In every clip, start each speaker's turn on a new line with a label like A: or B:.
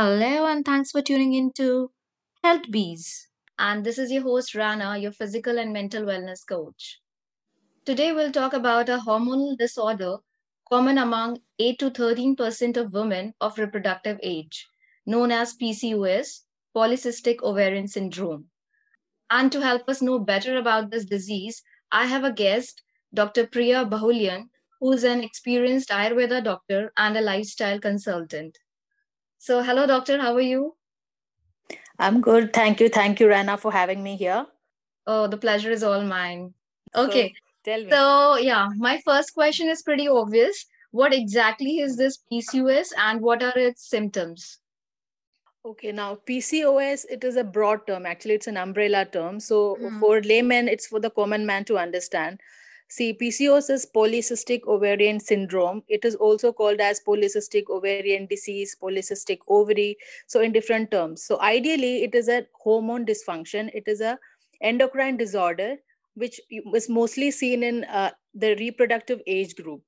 A: Hello, and thanks for tuning in to Health Bees. And this is your host, Rana, your physical and mental wellness coach. Today, we'll talk about a hormonal disorder common among 8 to 13% of women of reproductive age, known as PCOS, polycystic ovarian syndrome. And to help us know better about this disease, I have a guest, Dr. Priya Bahuleyan, who is an experienced Ayurveda doctor and a lifestyle consultant. So, hello, doctor. How are you?
B: I'm good. Thank you. Thank you, Rana, for having me here.
A: Oh, the pleasure is all mine. Okay.
B: So, tell me.
A: So, yeah, my first question is pretty obvious. What exactly is this PCOS and what are its symptoms?
B: Okay, now PCOS, it is a broad term. Actually, it's an umbrella term. So,
A: Mm.
B: for laymen, it's for the common man to understand. See, PCOS is polycystic ovarian syndrome. It is also called as polycystic ovarian disease, polycystic ovary. So, in different terms. So, ideally, it is a hormone dysfunction. It is a endocrine disorder which is mostly seen in uh, the reproductive age group.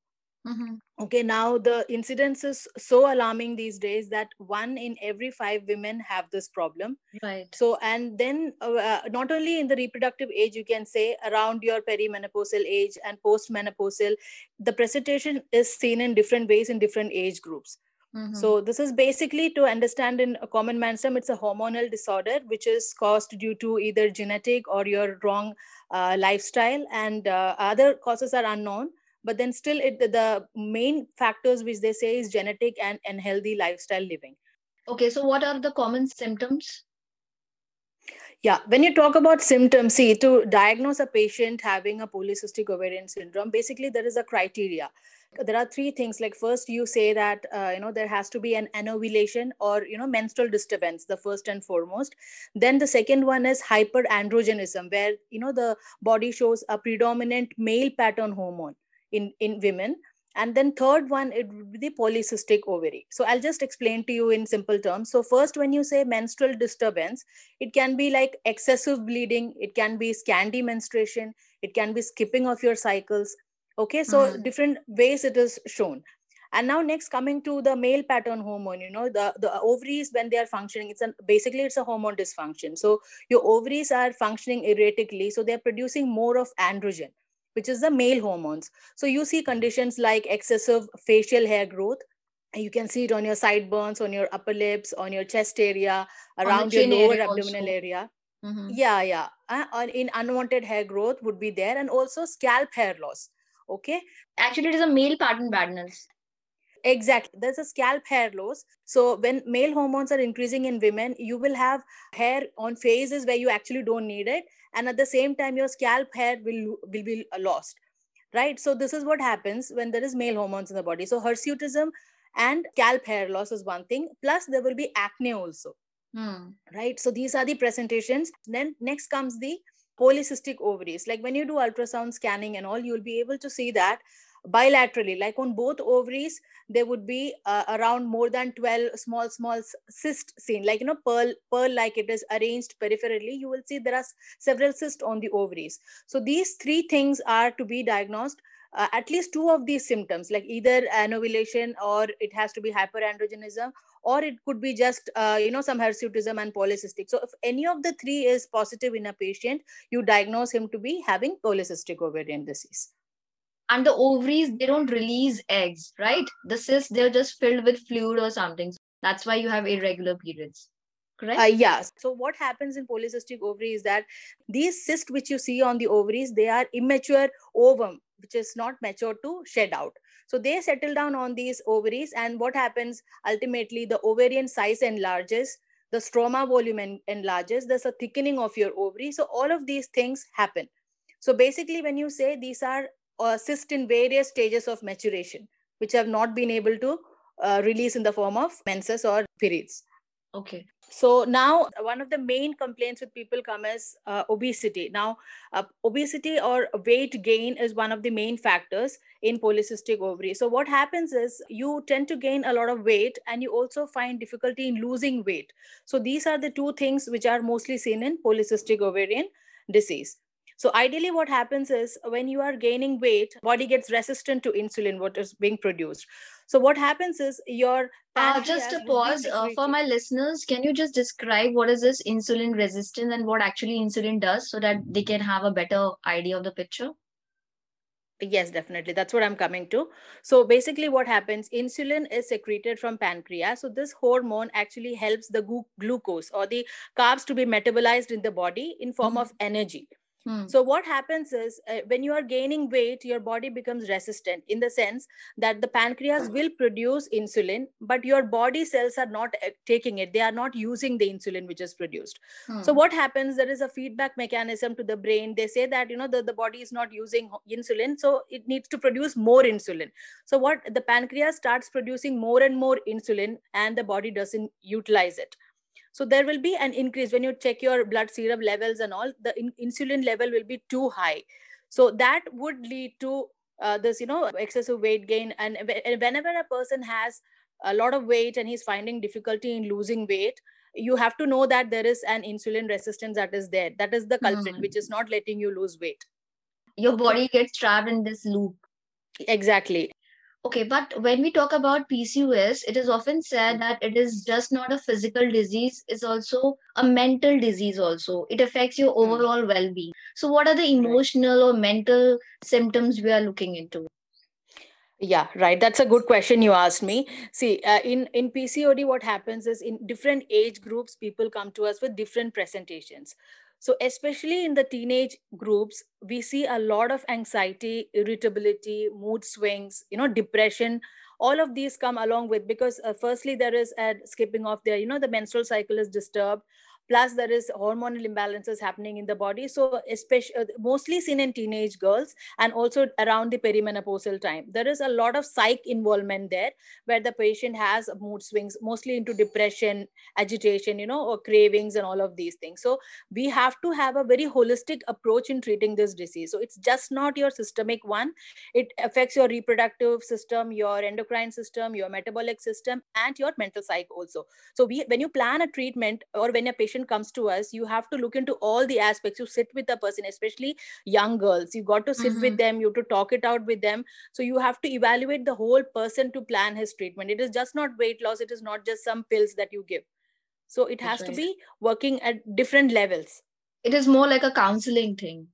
A: Mhm.
B: Okay, now the incidence is so alarming these days that one in every five women have this problem.
A: Right.
B: So, and then uh, uh, not only in the reproductive age, you can say around your perimenopausal age and postmenopausal, the presentation is seen in different ways in different age groups.
A: Mhm.
B: So, this is basically to understand in a common man's term, it's a hormonal disorder which is caused due to either genetic or your wrong uh, lifestyle, and uh, other causes are unknown. But then, still, it, the main factors which they say is genetic and unhealthy lifestyle living.
A: okay, so what are the common symptoms?
B: Yeah, when you talk about symptoms, see, to diagnose a patient having a polycystic ovarian syndrome, basically there is a criteria. There are three things. Like first, you say that uh, you know there has to be an anovulation or you know menstrual disturbance, the first and foremost. Then the second one is hyperandrogenism, where you know the body shows a predominant male pattern hormone in in women. And then third one it would be the polycystic ovary. So i'll just explain to you in simple terms. So first when you say menstrual disturbance it can be like excessive bleeding it can be scanty menstruation it can be skipping of your cycles. Okay so
A: Mhm.
B: different ways it is shown. And now next coming to the male pattern hormone you know the the ovaries when they are functioning it's a basically it's a hormone dysfunction. So your ovaries are functioning erratically so they're producing more of androgen which is the male hormones so you see conditions like excessive facial hair growth. And You can see it on your sideburns, on your upper lips, on your chest area, around your lower
A: area
B: abdominal
A: also.
B: area.
A: Mhm.
B: Yeah, yeah. Uh, in unwanted hair growth would be there, and also scalp hair loss. Okay,
A: Actually, it is a male pattern baldness.
B: Exactly. There's a scalp hair loss. So when male hormones are increasing in women, you will have hair on phases where you actually don't need it, and at the same time, your scalp hair will will be lost right? So this is what happens when there is male hormones in the body. So hirsutism and scalp hair loss is one thing. Plus there will be acne also
A: Hmm.
B: right? So these are the presentations. Then next comes the polycystic ovaries. Like when you do ultrasound scanning and all you'll be able to see that bilaterally like on both ovaries there would be uh, around more than 12 small small cyst seen like you know pearl pearl like it is arranged peripherally you will see there are several cysts on the ovaries. So these three things are to be diagnosed uh, at least two of these symptoms like either anovulation or it has to be hyperandrogenism or it could be just uh, you know some hirsutism and polycystic. So if any of the three is positive in a patient you diagnose him to be having polycystic ovarian disease
A: And the ovaries, they don't release eggs, right? The cysts, they're just filled with fluid or something. That's why you have irregular periods. Correct?
B: Uh, yeah. So what happens in polycystic ovary is that these cysts which you see on the ovaries, they are immature ovum, which is not mature to shed out. So they settle down on these ovaries, and what happens ultimately, the ovarian size enlarges, the stroma volume en- enlarges, there's a thickening of your ovary. So all of these things happen. So basically, when you say these are cysts in various stages of maturation, which have not been able to uh, release in the form of menses or periods.
A: okay.
B: So now one of the main complaints with people come is uh, obesity. Now, uh, obesity or weight gain is one of the main factors in polycystic ovary. So what happens is you tend to gain a lot of weight and you also find difficulty in losing weight. So these are the two things which are mostly seen in polycystic ovarian disease. So ideally what happens is when you are gaining weight body gets resistant to insulin what is being produced. So what happens is your
A: uh, just a pause uh, for my listeners can you just describe what is this insulin resistance and what actually insulin does so that they can have a better idea of the picture?
B: Yes definitely. That's what i'm coming to. So basically what happens insulin is secreted from pancreas. So this hormone actually helps the glucose or the carbs to be metabolized in the body in form mm-hmm. of energy Hmm. So what happens is uh, when you are gaining weight, your body becomes resistant in the sense that the pancreas will produce insulin, but your body cells are not uh, taking it. They are not using the insulin which is produced. Hmm. So what happens? There is a feedback mechanism to the brain. They say that you know the, the body is not using insulin, so it needs to produce more insulin. So what the pancreas starts producing more and more insulin, and the body doesn't utilize it so there will be an increase. When you check your blood serum levels and all the in- insulin level will be too high. So that would lead to uh, this you know excessive weight gain. And whenever a person has a lot of weight and he's finding difficulty in losing weight you have to know that there is an insulin resistance that is there. That is the culprit mm. which is not letting you lose weight.
A: Your body gets trapped in this loop.
B: Exactly
A: Okay, but when we talk about PCOS, it is often said that it is just not a physical disease, it's also a mental disease also. It affects your hmm. overall well-being. So what are the emotional or mental symptoms we are looking into?
B: Yeah, right. That's a good question you asked me. See, uh, in in PCOD, what happens is in different age groups, people come to us with different presentations. So, especially in the teenage groups, we see a lot of anxiety, irritability, mood swings, you know, depression. All of these come along with because, uh, firstly, there is a skipping off there, you know, the menstrual cycle is disturbed plus there is hormonal imbalances happening in the body. So especially uh, mostly seen in teenage girls and also around the perimenopausal time. There is a lot of psych involvement there where the patient has mood swings mostly into depression agitation you know or cravings and all of these things. So we have to have a very holistic approach in treating this disease. So it's just not your systemic one. It affects your reproductive system your endocrine system your metabolic system and your mental psych also. So we when you plan a treatment or when a patient comes to us you have to look into all the aspects. You sit with the person especially young girls. You got to sit mm-hmm. with them you have to talk it out with them. So you have to evaluate the whole person to plan his treatment. It is just not weight loss it is not just some pills that you give. So it has right. to be working at different levels.
A: It is more like a counseling thing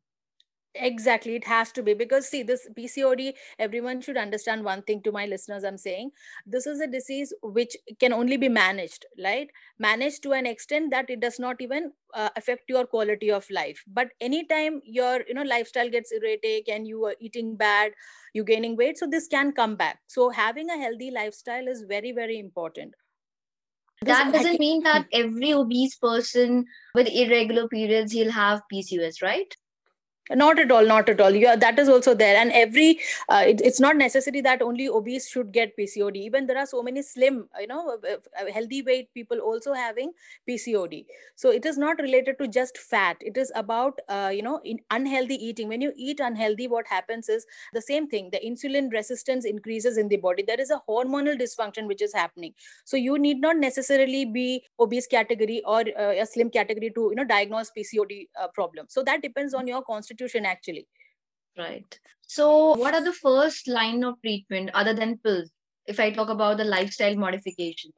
B: exactly it has to be because see this pcod everyone should understand one thing to my listeners i'm saying. This is a disease which can only be managed right? Managed to an extent that it does not even uh, affect your quality of life. But anytime your you know lifestyle gets erratic and you are eating bad you're gaining weight so this can come back. So having a healthy lifestyle is very very important.
A: That doesn't mean that every obese person with irregular periods he'll have pcos right
B: not at all not at all. Yeah that is also there. And every uh, it, it's not necessary that only obese should get pcod even there are so many slim you know uh, uh, healthy weight people also having pcod so it is not related to just fat. It is about uh, you know in unhealthy eating. When you eat unhealthy what happens is the same thing. The insulin resistance increases in the body. There is a hormonal dysfunction which is happening. So you need not necessarily be obese category or uh, a slim category to you know diagnose pcod uh, problem. So that depends on your constitution constitution actually.
A: Right. So what are the first line of treatment other than pills if i talk about the lifestyle modification?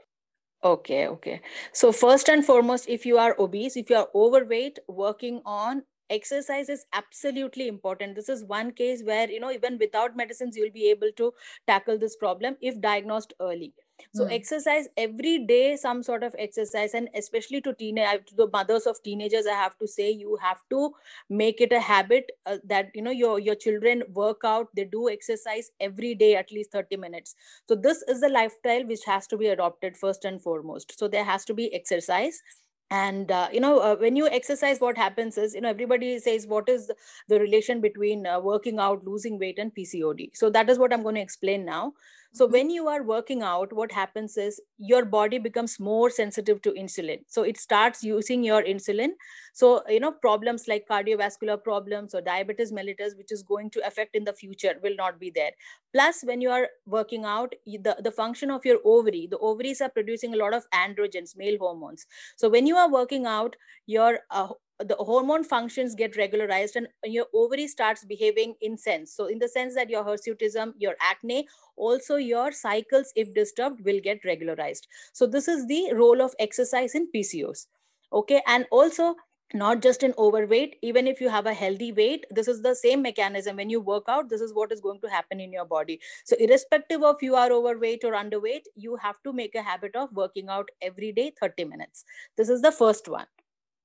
B: Okay okay. So first and foremost if you are obese if you are overweight working on exercise is absolutely important. This is one case where you know even without medicines you'll be able to tackle this problem if diagnosed early so mm. exercise every day some sort of exercise and especially to teenage to the mothers of teenagers i have to say you have to make it a habit uh, that you know your your children work out they do exercise every day at least 30 minutes. So this is the lifestyle which has to be adopted first and foremost. So there has to be exercise and uh, you know uh, when you exercise what happens is you know everybody says what is the relation between uh, working out losing weight and pcod so that is what i'm going to explain now so mm-hmm. when you are working out what happens is your body becomes more sensitive to insulin. So it starts using your insulin. So you know problems like cardiovascular problems or diabetes mellitus which is going to affect in the future will not be there. Plus when you are working out the, the function of your ovary the ovaries are producing a lot of androgens male hormones. So when you are working out your uh, the hormone functions get regularized and your ovary starts behaving in sense. So in the sense that your hirsutism your acne also your cycles if disturbed will get regularized. So this is the role of exercise in pcos okay? And also not just in overweight even if you have a healthy weight this is the same mechanism. When you work out this is what is going to happen in your body. So irrespective of you are overweight or underweight you have to make a habit of working out every day 30 minutes. This is the first one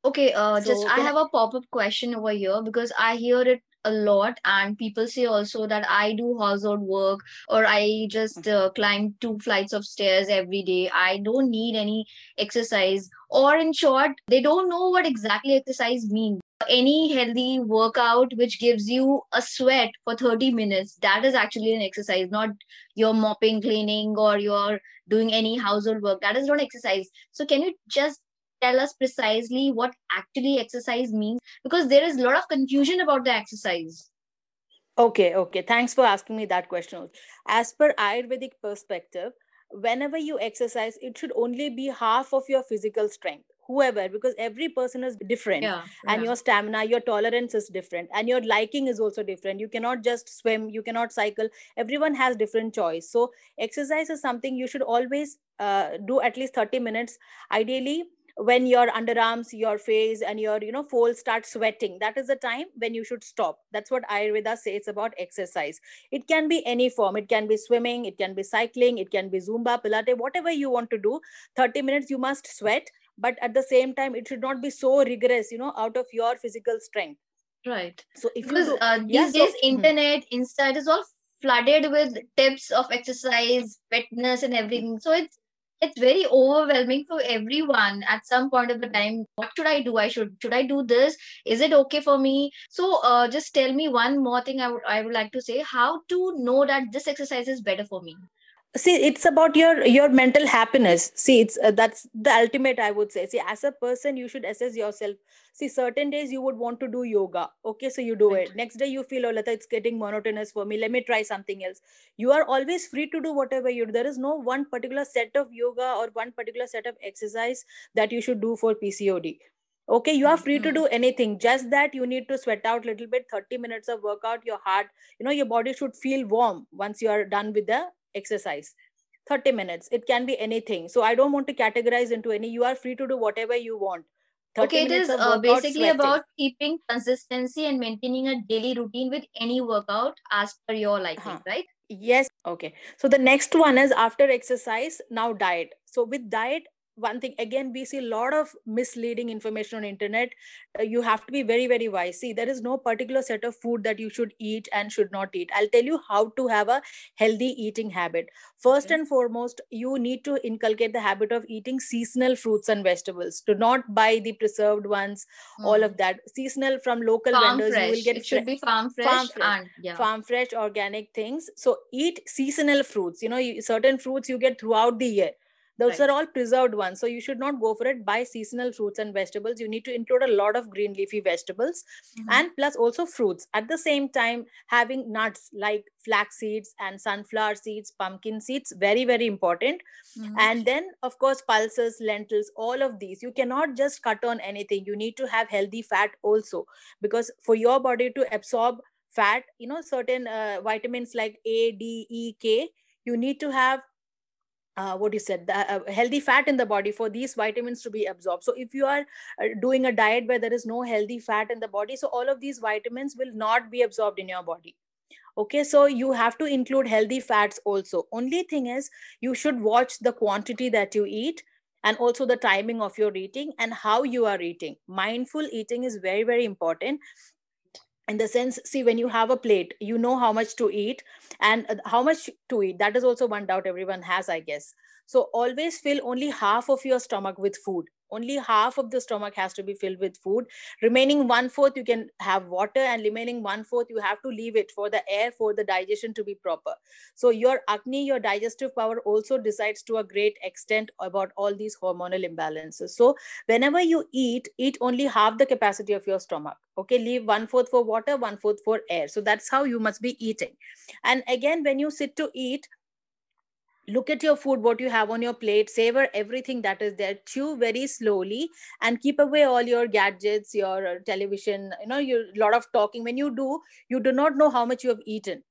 A: okay uh, so just i have I... a pop-up question over here because i hear it a lot and people say also that i do household work or i just mm. uh, climb two flights of stairs every day. I don't need any exercise or in short they don't know what exactly exercise means. Any healthy workout which gives you a sweat for 30 minutes that is actually an exercise not your mopping cleaning or you're doing any household work. That is not exercise. So can you just tell us precisely what actually exercise means because there is a lot of confusion about the exercise.
B: Okay okay. Thanks for asking me that question as per ayurvedic perspective whenever you exercise it should only be half of your physical strength whoever because every person is different.
A: Yeah,
B: and
A: yeah.
B: your stamina your tolerance is different and your liking is also different. You cannot just swim you cannot cycle. Everyone has different choice. So exercise is something you should always uh, do at least 30 minutes. Ideally when your underarms your face and your you know folds start sweating that is the time when you should stop. That's what ayurveda says about exercise. It can be any form. It can be swimming it can be cycling it can be zumba pilates whatever you want to do. 30 minutes you must sweat but at the same time it should not be so rigorous you know out of your physical strength.
A: Right.
B: So if
A: because
B: you do,
A: uh, these yeah, days so, hmm. internet insta it is all flooded with tips of exercise fitness and everything. So it's it's very overwhelming for everyone at some point of the time. What should i do? I should should i do this? Is it okay for me? So uh, just tell me one more thing I would I would like to say. How to know that this exercise is better for me
B: see it's about your your mental happiness. See it's uh, that's the ultimate i would say. See as a person you should assess yourself. See certain days you would want to do yoga. Okay so you do right. it next day you feel oh Lata, it's getting monotonous for me. Let me try something else. You are always free to do whatever you do. There is no one particular set of yoga or one particular set of exercise that you should do for pcod okay you are free mm-hmm. to do anything. Just that you need to sweat out a little bit 30 minutes of workout your heart you know your body should feel warm once you are done with the exercise. 30 minutes. It can be anything. So i don't want to categorize into any. You are free to do whatever you want.
A: Okay it is uh, basically sweating. about keeping consistency and maintaining a daily routine with any workout as per your liking uh-huh. right?
B: Yes. Okay. So the next one is after exercise now diet. So with diet one thing again we see a lot of misleading information on internet. Uh, you have to be very very wise. See there is no particular set of food that you should eat and should not eat. I'll tell you how to have a healthy eating habit. First okay. and foremost you need to inculcate the habit of eating seasonal fruits and vegetables. Do not buy the preserved ones mm. all of that. Seasonal from local
A: farm
B: vendors
A: fresh.
B: you will get
A: it should be farm fresh, farm fresh. and yeah.
B: farm fresh organic things. So eat seasonal fruits. You know you, certain fruits you get throughout the year those right. are all preserved ones. So you should not go for it. Buy seasonal fruits and vegetables. You need to include a lot of green leafy vegetables mm-hmm. and plus also fruits. At the same time having nuts like flax seeds and sunflower seeds pumpkin seeds very very important. Mm-hmm. and then of course pulses lentils all of these. You cannot just cut on anything. You need to have healthy fat also because for your body to absorb fat you know certain uh, vitamins like a d e k you need to have uh, what you said the uh, healthy fat in the body for these vitamins to be absorbed. So if you are uh, doing a diet where there is no healthy fat in the body so all of these vitamins will not be absorbed in your body. Okay so you have to include healthy fats also. Only thing is you should watch the quantity that you eat and also the timing of your eating and how you are eating. Mindful eating is very very important in the sense see when you have a plate you know how much to eat and uh, how much to eat. That is also one doubt everyone has i guess so always fill only half of your stomach with food. Only half of the stomach has to be filled with food. Remaining one fourth you can have water and remaining one fourth you have to leave it for the air for the digestion to be proper. So your agni, your digestive power also decides to a great extent about all these hormonal imbalances. So whenever you eat eat only half the capacity of your stomach. Okay leave one fourth for water one fourth for air. So that's how you must be eating. And again when you sit to eat look at your food what you have on your plate savor everything that is there chew very slowly and keep away all your gadgets your uh, television you know you lot of talking when you do you do not know how much you have eaten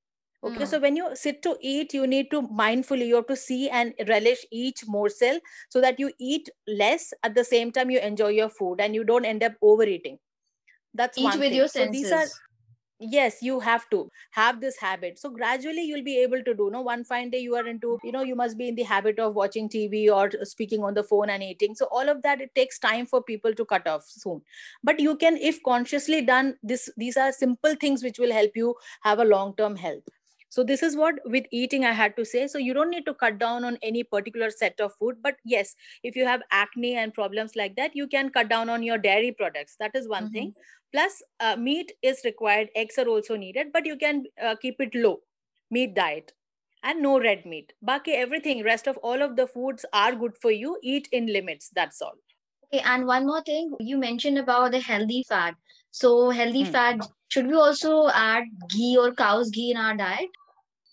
B: okay mm. so when you sit to eat you need to mindfully you have to see and relish each morsel so that you eat less at the same time you enjoy your food and you don't end up overeating that's
A: eat
B: one
A: with
B: thing.
A: your senses.
B: so these are yes you have to have this habit. So gradually you'll be able to do. No one fine day you are into you know you must be in the habit of watching tv or speaking on the phone and eating. So all of that it takes time for people to cut off soon. But you can if consciously done this these are simple things which will help you have a long term health so this is what with eating i had to say. So you don't need to cut down on any particular set of food but yes if you have acne and problems like that you can cut down on your dairy products. That is one mm-hmm. thing plus uh, meat is required eggs are also needed but you can uh, keep it low meat diet and no red meat. Baki everything rest of all of the foods are good for you. Eat in limits that's all.
A: Okay and one more thing you mentioned about the healthy fat. So healthy hmm. fat should we also add ghee or cow's ghee in our diet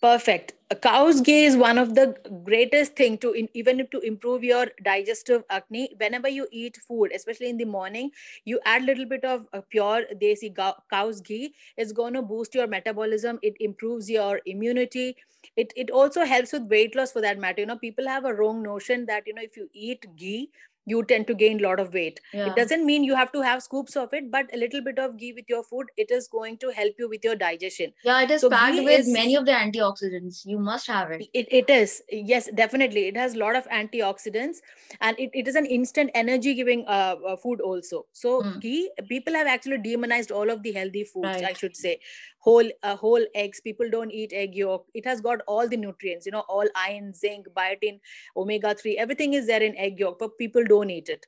B: perfect. A cow's ghee is one of the greatest thing to in, even to improve your digestive agni. Whenever you eat food especially in the morning you add a little bit of uh, pure desi cow's ghee. It's going to boost your metabolism. It improves your immunity. It, it also helps with weight loss for that matter. You know people have a wrong notion that you know if you eat ghee you tend to gain a lot of weight yeah. it doesn't mean you have to have scoops of it but a little bit of ghee with your food it is going to help you with your digestion
A: yeah it is so packed with is, many of the antioxidants you must have it.
B: it it is yes definitely it has a lot of antioxidants and it, it is an instant energy giving uh, uh, food also so mm. ghee people have actually demonized all of the healthy foods right. i should say whole uh, whole eggs people don't eat egg yolk. It has got all the nutrients you know all iron zinc biotin omega 3 everything is there in egg yolk but people don't eat it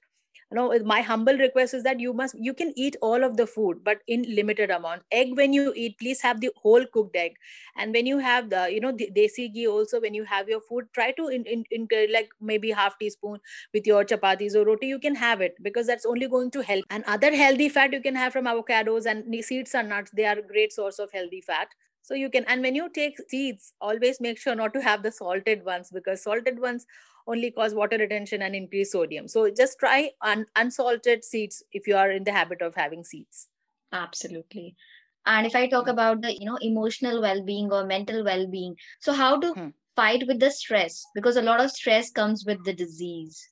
B: you know my humble request is that you must you can eat all of the food but in limited amount. Egg when you eat please have the whole cooked egg. And when you have the you know the desi ghee also when you have your food try to in, in, in uh, like maybe half teaspoon with your chapatis or roti you can have it because that's only going to help. And other healthy fat you can have from avocados and seeds and nuts. They are a great source of healthy fat. So you can and when you take seeds always make sure not to have the salted ones because salted ones only cause water retention and increase sodium. So just try un- unsalted seeds if you are in the habit of having seeds.
A: Absolutely. And if I talk hmm. about the, you know, emotional well-being or mental well-being, so how to hmm. fight with the stress? Because a lot of stress comes with the disease.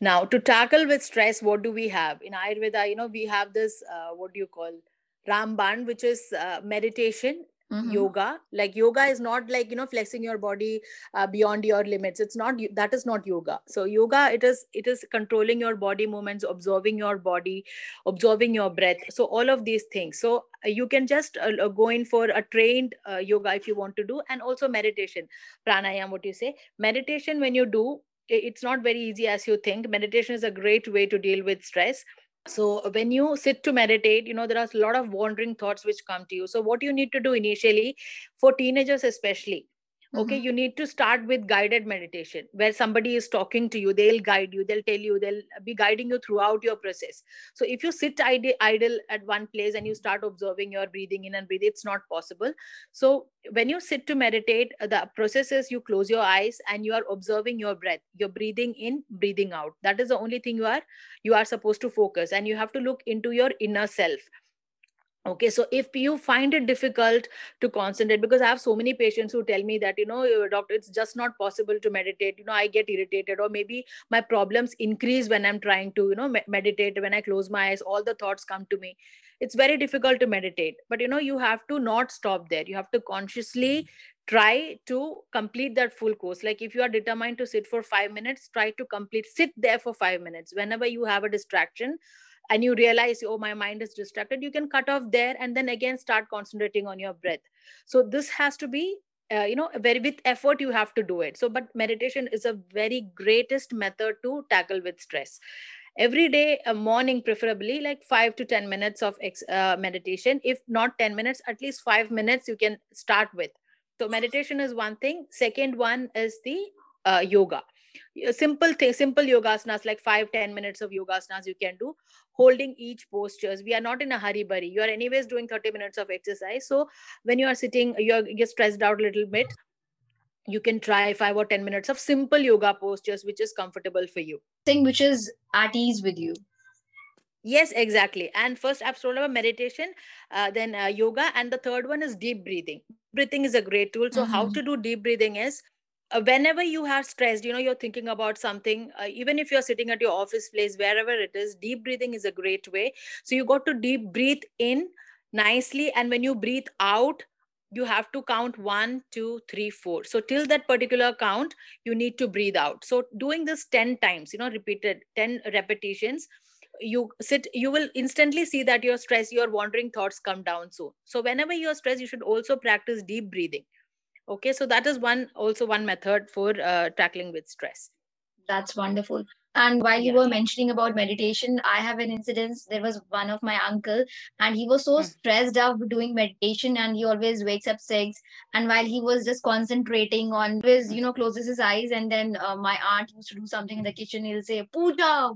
B: Now, to tackle with stress, what do we have in Ayurveda? You know, we have this. Uh, what do you call Ramban, which is uh, meditation mm-hmm. yoga. Like yoga is not like you know flexing your body uh, beyond your limits. It's not that is not yoga. So yoga it is it is controlling your body movements observing your body observing your breath. So all of these things. So uh, you can just uh, go in for a trained uh, yoga if you want to do and also meditation. Pranayam what you say? Meditation when you do it's not very easy as you think. Meditation is a great way to deal with stress so when you sit to meditate you know there are a lot of wandering thoughts which come to you. So what you need to do initially for teenagers especially okay mm-hmm. you need to start with guided meditation where somebody is talking to you they'll guide you they'll tell you they'll be guiding you throughout your process. So if you sit idle, idle at one place and you start observing your breathing in and breathing it's not possible. So when you sit to meditate the process is you close your eyes and you are observing your breath you're breathing in breathing out. That is the only thing you are you are supposed to focus and you have to look into your inner self okay so if you find it difficult to concentrate because i have so many patients who tell me that you know doctor it's just not possible to meditate. You know i get irritated or maybe my problems increase when i'm trying to you know me- meditate when i close my eyes all the thoughts come to me. It's very difficult to meditate but you know you have to not stop there. You have to consciously mm-hmm. try to complete that full course. Like if you are determined to sit for 5 minutes try to complete sit there for 5 minutes. Whenever you have a distraction and you realize oh my mind is distracted you can cut off there and then again start concentrating on your breath. So this has to be uh, you know very with effort you have to do it. So but meditation is a very greatest method to tackle with stress. Every day a morning preferably like 5 to 10 minutes of ex- uh, meditation. If not 10 minutes at least 5 minutes you can start with. So meditation is one thing. Second one is the uh, yoga simple thing simple yogasanas like five ten minutes of yogasanas you can do holding each postures. We are not in a hurry burry you are anyways doing 30 minutes of exercise. So when you are sitting you're, you're stressed out a little bit you can try 5 or 10 minutes of simple yoga postures which is comfortable for you.
A: Thing which is at ease with you.
B: Yes exactly. And first i've told about meditation uh, then uh, yoga and the third one is deep breathing. Breathing is a great tool. So mm-hmm. how to do deep breathing is whenever you are stressed you know you're thinking about something uh, even if you're sitting at your office place wherever it is deep breathing is a great way. So you got to deep breathe in nicely and when you breathe out you have to count one two three four. So till that particular count you need to breathe out. So doing this 10 times you know repeated 10 repetitions you sit you will instantly see that your stress your wandering thoughts come down soon. So whenever you're stressed you should also practice deep breathing okay so that is one also one method for uh, tackling with stress.
A: That's wonderful and while you were mentioning about meditation, I have an incident. There was one of my uncle, and he was so hmm. stressed out doing meditation, and he always wakes up six. And while he was just concentrating on his, you know, closes his eyes, and then uh, my aunt used to do something in the kitchen. He'll say, "Pooja,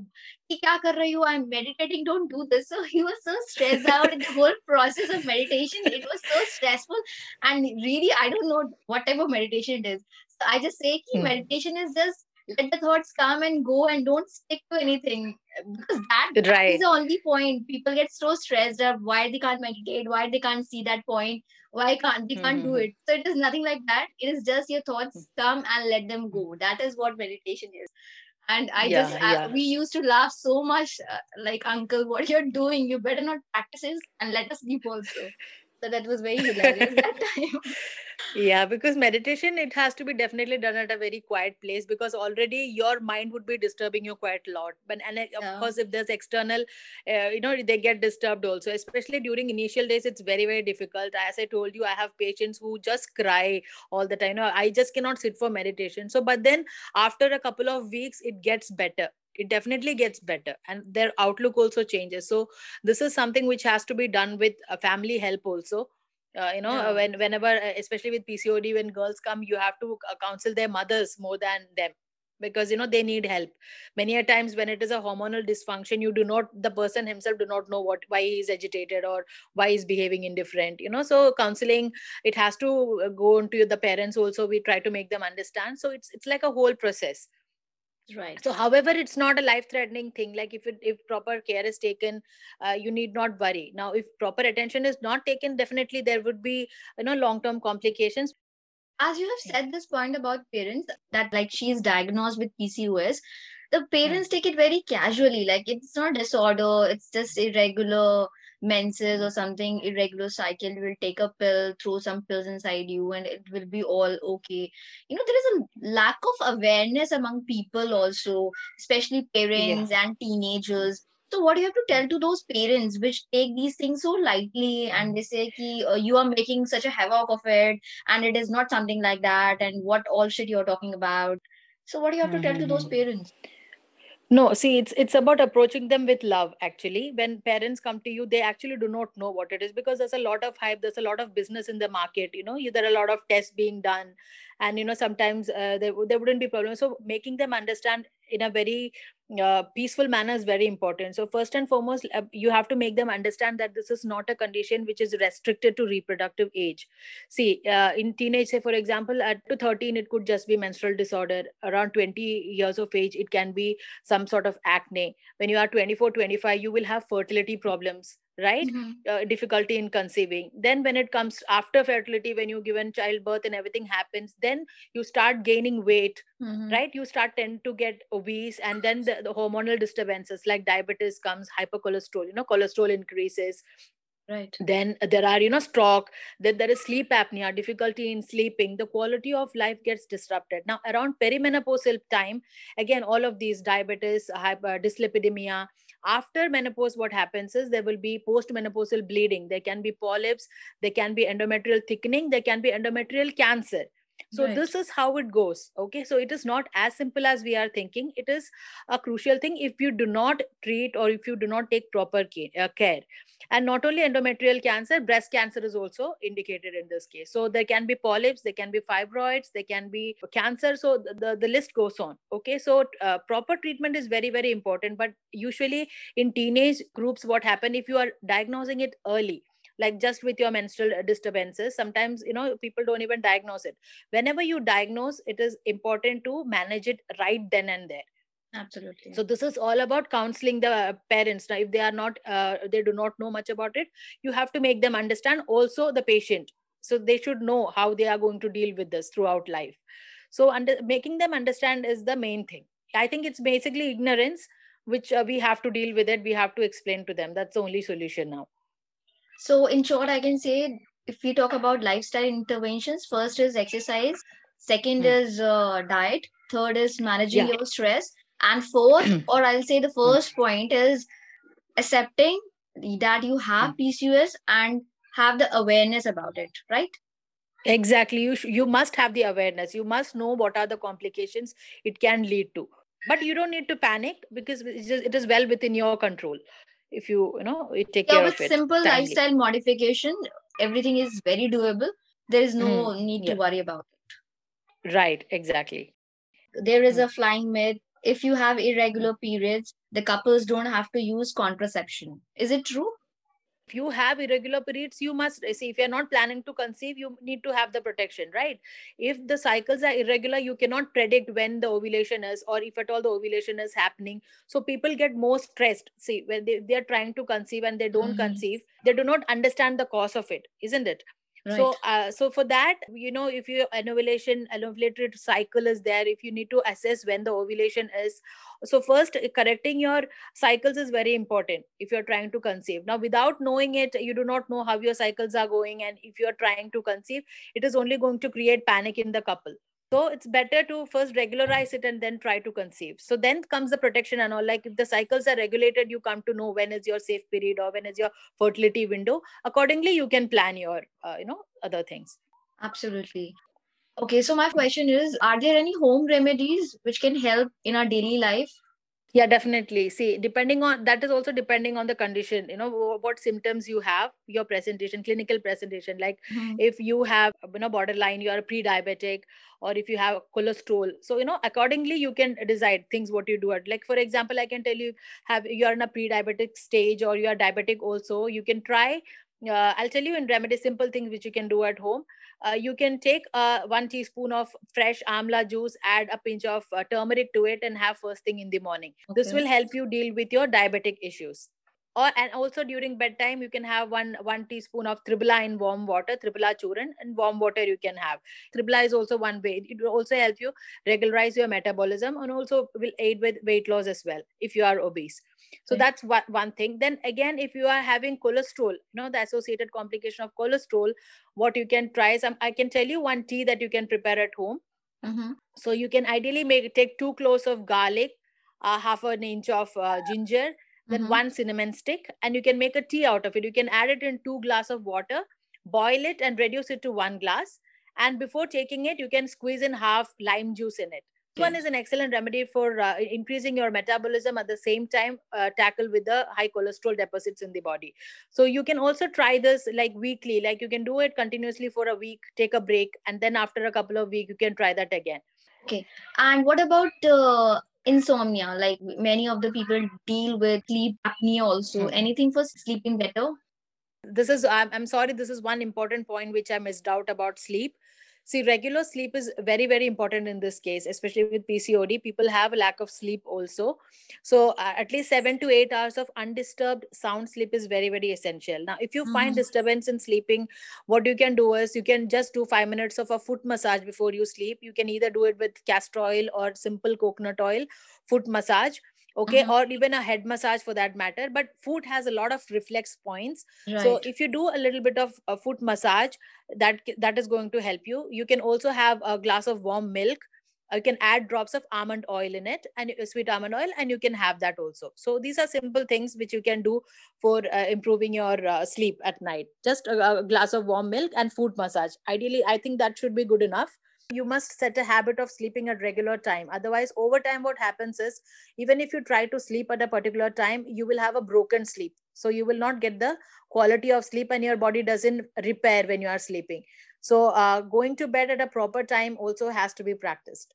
A: kya kar rahi ho? I'm meditating. Don't do this." So he was so stressed out in the whole process of meditation. It was so stressful, and really, I don't know what type of meditation it is. So I just say, hmm. meditation is just let the thoughts come and go and don't stick to anything. Because that, right. is the only point. People get so stressed up. Why they can't meditate? Why they can't see that point? Why can't they can't do it? So it is nothing like that. It is just your thoughts hmm. come and let them go. That is what meditation is. And i yeah, just yeah. we used to laugh so much uh, like uncle what you're doing? You better not practice and let us sleep also. So that was very hilarious that time
B: yeah because meditation it has to be definitely done at a very quiet place because already your mind would be disturbing you quite a lot. But and of yeah. course if there's external uh, you know they get disturbed also especially during initial days it's very very difficult. As i told you i have patients who just cry all the time. I just cannot sit for meditation. So but then after a couple of weeks it gets better. It definitely gets better and their outlook also changes. So this is something which has to be done with a family help also uh, you know yeah. when whenever uh, especially with pcod when girls come you have to uh, counsel their mothers more than them because you know they need help. Many a times when it is a hormonal dysfunction you do not the person himself do not know what why he is agitated or why he's behaving indifferent you know. So counseling it has to uh, go into the parents also. We try to make them understand. So it's it's like a whole process
A: right.
B: So however it's not a life threatening thing. Like if it, if proper care is taken uh, you need not worry. Now if proper attention is not taken definitely there would be you know long term complications.
A: As you have said this point about parents that like she is diagnosed with pcos the parents take it very casually. Like it's not disorder it's just irregular menses or something irregular cycle you will take a pill throw some pills inside you and it will be all okay you know there is a lack of awareness among people also especially parents yeah. and teenagers so what do you have to tell to those parents which take these things so lightly and they say ki, uh, you are making such a havoc of it and it is not something like that and what all shit you're talking about so what do you have to mm-hmm. tell to those mm-hmm. parents
B: no, see, it's it's about approaching them with love. Actually, when parents come to you, they actually do not know what it is because there's a lot of hype, there's a lot of business in the market. You know, there are a lot of tests being done, and you know sometimes uh, there there wouldn't be problems. So making them understand in a very uh, peaceful manner is very important. So first and foremost uh, you have to make them understand that this is not a condition which is restricted to reproductive age. See uh, in teenage say for example at to 13 it could just be menstrual disorder. Around 20 years of age it can be some sort of acne. When you are 24 25 you will have fertility problems right? Mm-hmm. uh, difficulty in conceiving. Then when it comes after fertility when you given childbirth and everything happens then you start gaining weight mm-hmm. right? You start tend to get obese and then the, the hormonal disturbances like diabetes comes hypercholesterol you know cholesterol increases.
A: Right.
B: Then there are you know stroke then there is sleep apnea difficulty in sleeping. The quality of life gets disrupted. Now around perimenopausal time again all of these diabetes hyper, dyslipidemia after menopause what happens is there will be postmenopausal bleeding. There can be polyps there can be endometrial thickening there can be endometrial cancer so right. this is how it goes okay? So it is not as simple as we are thinking. It is a crucial thing if you do not treat or if you do not take proper uh, care. And not only endometrial cancer breast cancer is also indicated in this case. So there can be polyps there can be fibroids there can be cancer. So the, the, the list goes on okay? So uh, proper treatment is very very important. But usually in teenage groups what happen if you are diagnosing it early like just with your menstrual disturbances sometimes you know people don't even diagnose it. Whenever you diagnose it is important to manage it right then and there.
A: Absolutely.
B: So this is all about counseling the parents. Now if they are not uh, they do not know much about it you have to make them understand also the patient. So they should know how they are going to deal with this throughout life. So under making them understand is the main thing. I think it's basically ignorance which uh, we have to deal with it. We have to explain to them. That's the only solution now
A: so in short i can say if we talk about lifestyle interventions first is exercise second hmm. is uh, diet third is managing yeah. your stress and fourth or i'll say the hmm. first point is accepting that you have hmm. pcos and have the awareness about it right
B: exactly you sh- you must have the awareness you must know what are the complications it can lead to but you don't need to panic because it is well within your control if you you know you take
A: yeah,
B: care
A: with
B: of it
A: simple timely. lifestyle modification everything is very doable there is no mm, need yeah. to worry about
B: it right exactly
A: there is mm. a flying myth if you have irregular periods the couples don't have to use contraception is it true
B: if you have irregular periods you must see if you're not planning to conceive you need to have the protection right? If the cycles are irregular you cannot predict when the ovulation is or if at all the ovulation is happening. So people get more stressed see when they, they are trying to conceive and they don't mm-hmm. conceive. They do not understand the cause of it isn't it Right. So, uh, so for that, you know, if your ovulation, ovulated cycle is there, if you need to assess when the ovulation is, so first correcting your cycles is very important if you're trying to conceive. Now, without knowing it, you do not know how your cycles are going, and if you're trying to conceive, it is only going to create panic in the couple so it's better to first regularize it and then try to conceive. So then comes the protection and all. Like if the cycles are regulated you come to know when is your safe period or when is your fertility window. Accordingly you can plan your uh, you know other things.
A: Absolutely. Okay so my question is are there any home remedies which can help in our daily life
B: yeah definitely. See depending on that is also depending on the condition you know what symptoms you have your presentation clinical presentation. Like mm-hmm. if you have you know borderline you are pre-diabetic or if you have cholesterol. So you know accordingly you can decide things what you do it like for example i can tell you have you are in a pre-diabetic stage or you are diabetic also you can try uh, i'll tell you in remedy simple things which you can do at home uh, you can take uh, one teaspoon of fresh amla juice add a pinch of uh, turmeric to it and have first thing in the morning. Okay. this will help you deal with your diabetic issues. Or and also during bedtime you can have one one teaspoon of triphala in warm water triphala churn and warm water you can have. Triphala is also one way. It will also help you regularize your metabolism and also will aid with weight loss as well if you are obese so that's one, one thing then again if you are having cholesterol you know the associated complication of cholesterol what you can try some i can tell you one tea that you can prepare at home mm-hmm. so you can ideally make take two cloves of garlic uh, half an inch of uh, ginger then mm-hmm. one cinnamon stick and you can make a tea out of it you can add it in two glass of water boil it and reduce it to one glass and before taking it you can squeeze in half lime juice in it. One is an excellent remedy for uh, increasing your metabolism at the same time uh, tackle with the high cholesterol deposits in the body. So you can also try this like weekly like you can do it continuously for a week take a break and then after a couple of weeks you can try that again.
A: Okay. And what about uh, insomnia? Like many of the people deal with sleep apnea also. Mm-hmm. anything for sleeping better?
B: This is I'm, I'm sorry this is one important point which i missed out about sleep see regular sleep is very very important in this case especially with pcod people have a lack of sleep also. So uh, at least 7 to 8 hours of undisturbed sound sleep is very very essential. Now if you mm-hmm. find disturbance in sleeping what you can do is you can just do 5 minutes of a foot massage before you sleep. You can either do it with castor oil or simple coconut oil foot massage okay mm-hmm. or even a head massage for that matter but foot has a lot of reflex points. Right. so if you do a little bit of a foot massage that that is going to help you. You can also have a glass of warm milk. You can add drops of almond oil in it and uh, sweet almond oil and you can have that also. So these are simple things which you can do for uh, improving your uh, sleep at night. Just a, a glass of warm milk and foot massage. Ideally i think that should be good enough you must set a habit of sleeping at regular time. Otherwise over time what happens is even if you try to sleep at a particular time you will have a broken sleep. So you will not get the quality of sleep and your body doesn't repair when you are sleeping. So uh, going to bed at a proper time also has to be practiced.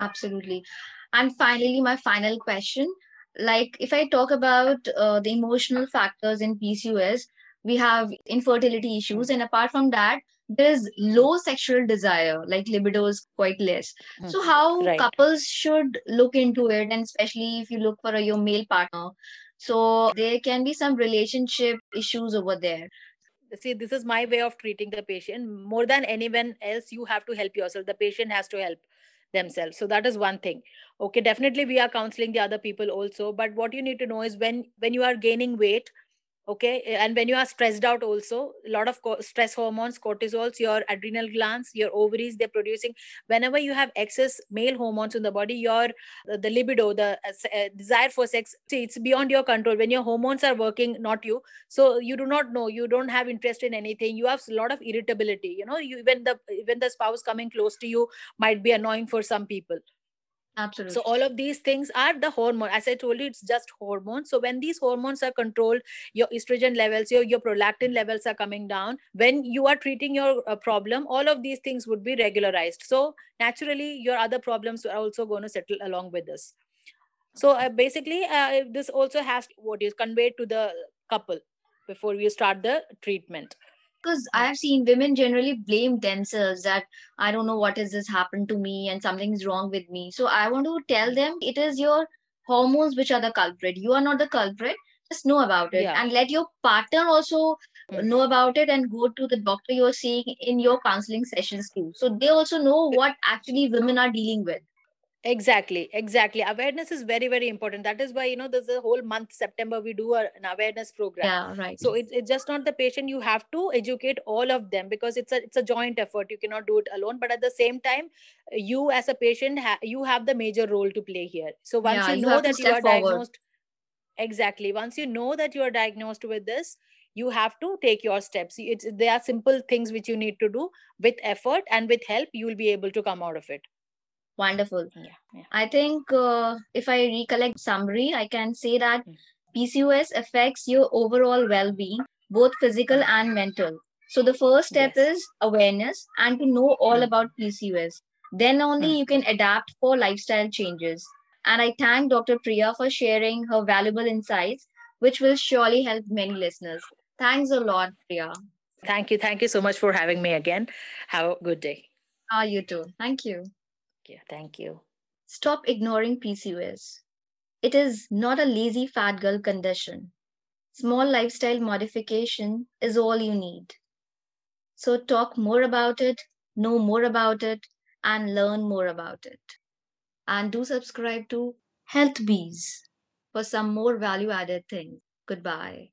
A: Absolutely. And finally my final question like if i talk about uh, the emotional factors in pcos we have infertility issues. And apart from that there's low sexual desire like libido is quite less. So
B: Hmm.
A: how
B: Right.
A: couples should look into it and especially if you look for a, your male partner so there can be some relationship issues over there.
B: See this is my way of treating the patient. More than anyone else you have to help yourself. The patient has to help themselves. So that is one thing. Okay definitely we are counseling the other people also but what you need to know is when when you are gaining weight okay and when you are stressed out also a lot of stress hormones cortisols your adrenal glands your ovaries they're producing whenever you have excess male hormones in the body your the libido the uh, uh, desire for sex it's beyond your control. When your hormones are working not you so you do not know you don't have interest in anything you have a lot of irritability you know you when the when the spouse coming close to you might be annoying for some people
A: absolutely.
B: So all of these things are the hormone as i told you it's just hormones. So when these hormones are controlled your estrogen levels your, your prolactin levels are coming down. When you are treating your uh, problem all of these things would be regularized. So naturally your other problems are also going to settle along with this. So uh, basically uh, this also has what is conveyed to the couple before we start the treatment
A: because I have seen women generally blame themselves that I don't know what has this happened to me and something's wrong with me. So I want to tell them it is your hormones which are the culprit. You are not the culprit. Just know about it
B: Yeah.
A: and let your partner also
B: Mm.
A: know about it and go to the doctor you're seeing in your counseling sessions too. So they also know what actually women are dealing with.
B: Exactly exactly. Awareness is very very important. That is why you know there's a whole month september we do a- an awareness program.
A: Yeah, right.
B: so it's, it's just not the patient you have to educate all of them because it's a it's a joint effort. You cannot do it alone. But at the same time you as a patient ha- you have the major role to play here. So once
A: Yeah,
B: you know that you are
A: forward.
B: diagnosed exactly. Once you know that you are diagnosed with this you have to take your steps. It's there are simple things which you need to do with effort and with help you will be able to come out of it
A: Wonderful.
B: yeah, yeah.
A: I think uh, if I recollect summary, I can say that
B: Mm.
A: PCOS affects your overall well-being, both physical
B: Mm.
A: and mental. So the first step
B: Yes.
A: is awareness and to know all
B: Mm.
A: about PCOS. Then only you can adapt for lifestyle changes. And I thank Dr. Priya for sharing her valuable insights, which will surely help many listeners. Thanks a lot, Priya.
B: Thank you. Thank you so much for having me again. Have a good day.
A: Ah, you too. Thank you.
B: Yeah, thank you.
A: Stop ignoring PCOS. It is not a lazy fat girl condition. Small lifestyle modification is all you need. So, talk more about it, know more about it, and learn more about it. And do subscribe to Health Bees for some more value added things. Goodbye.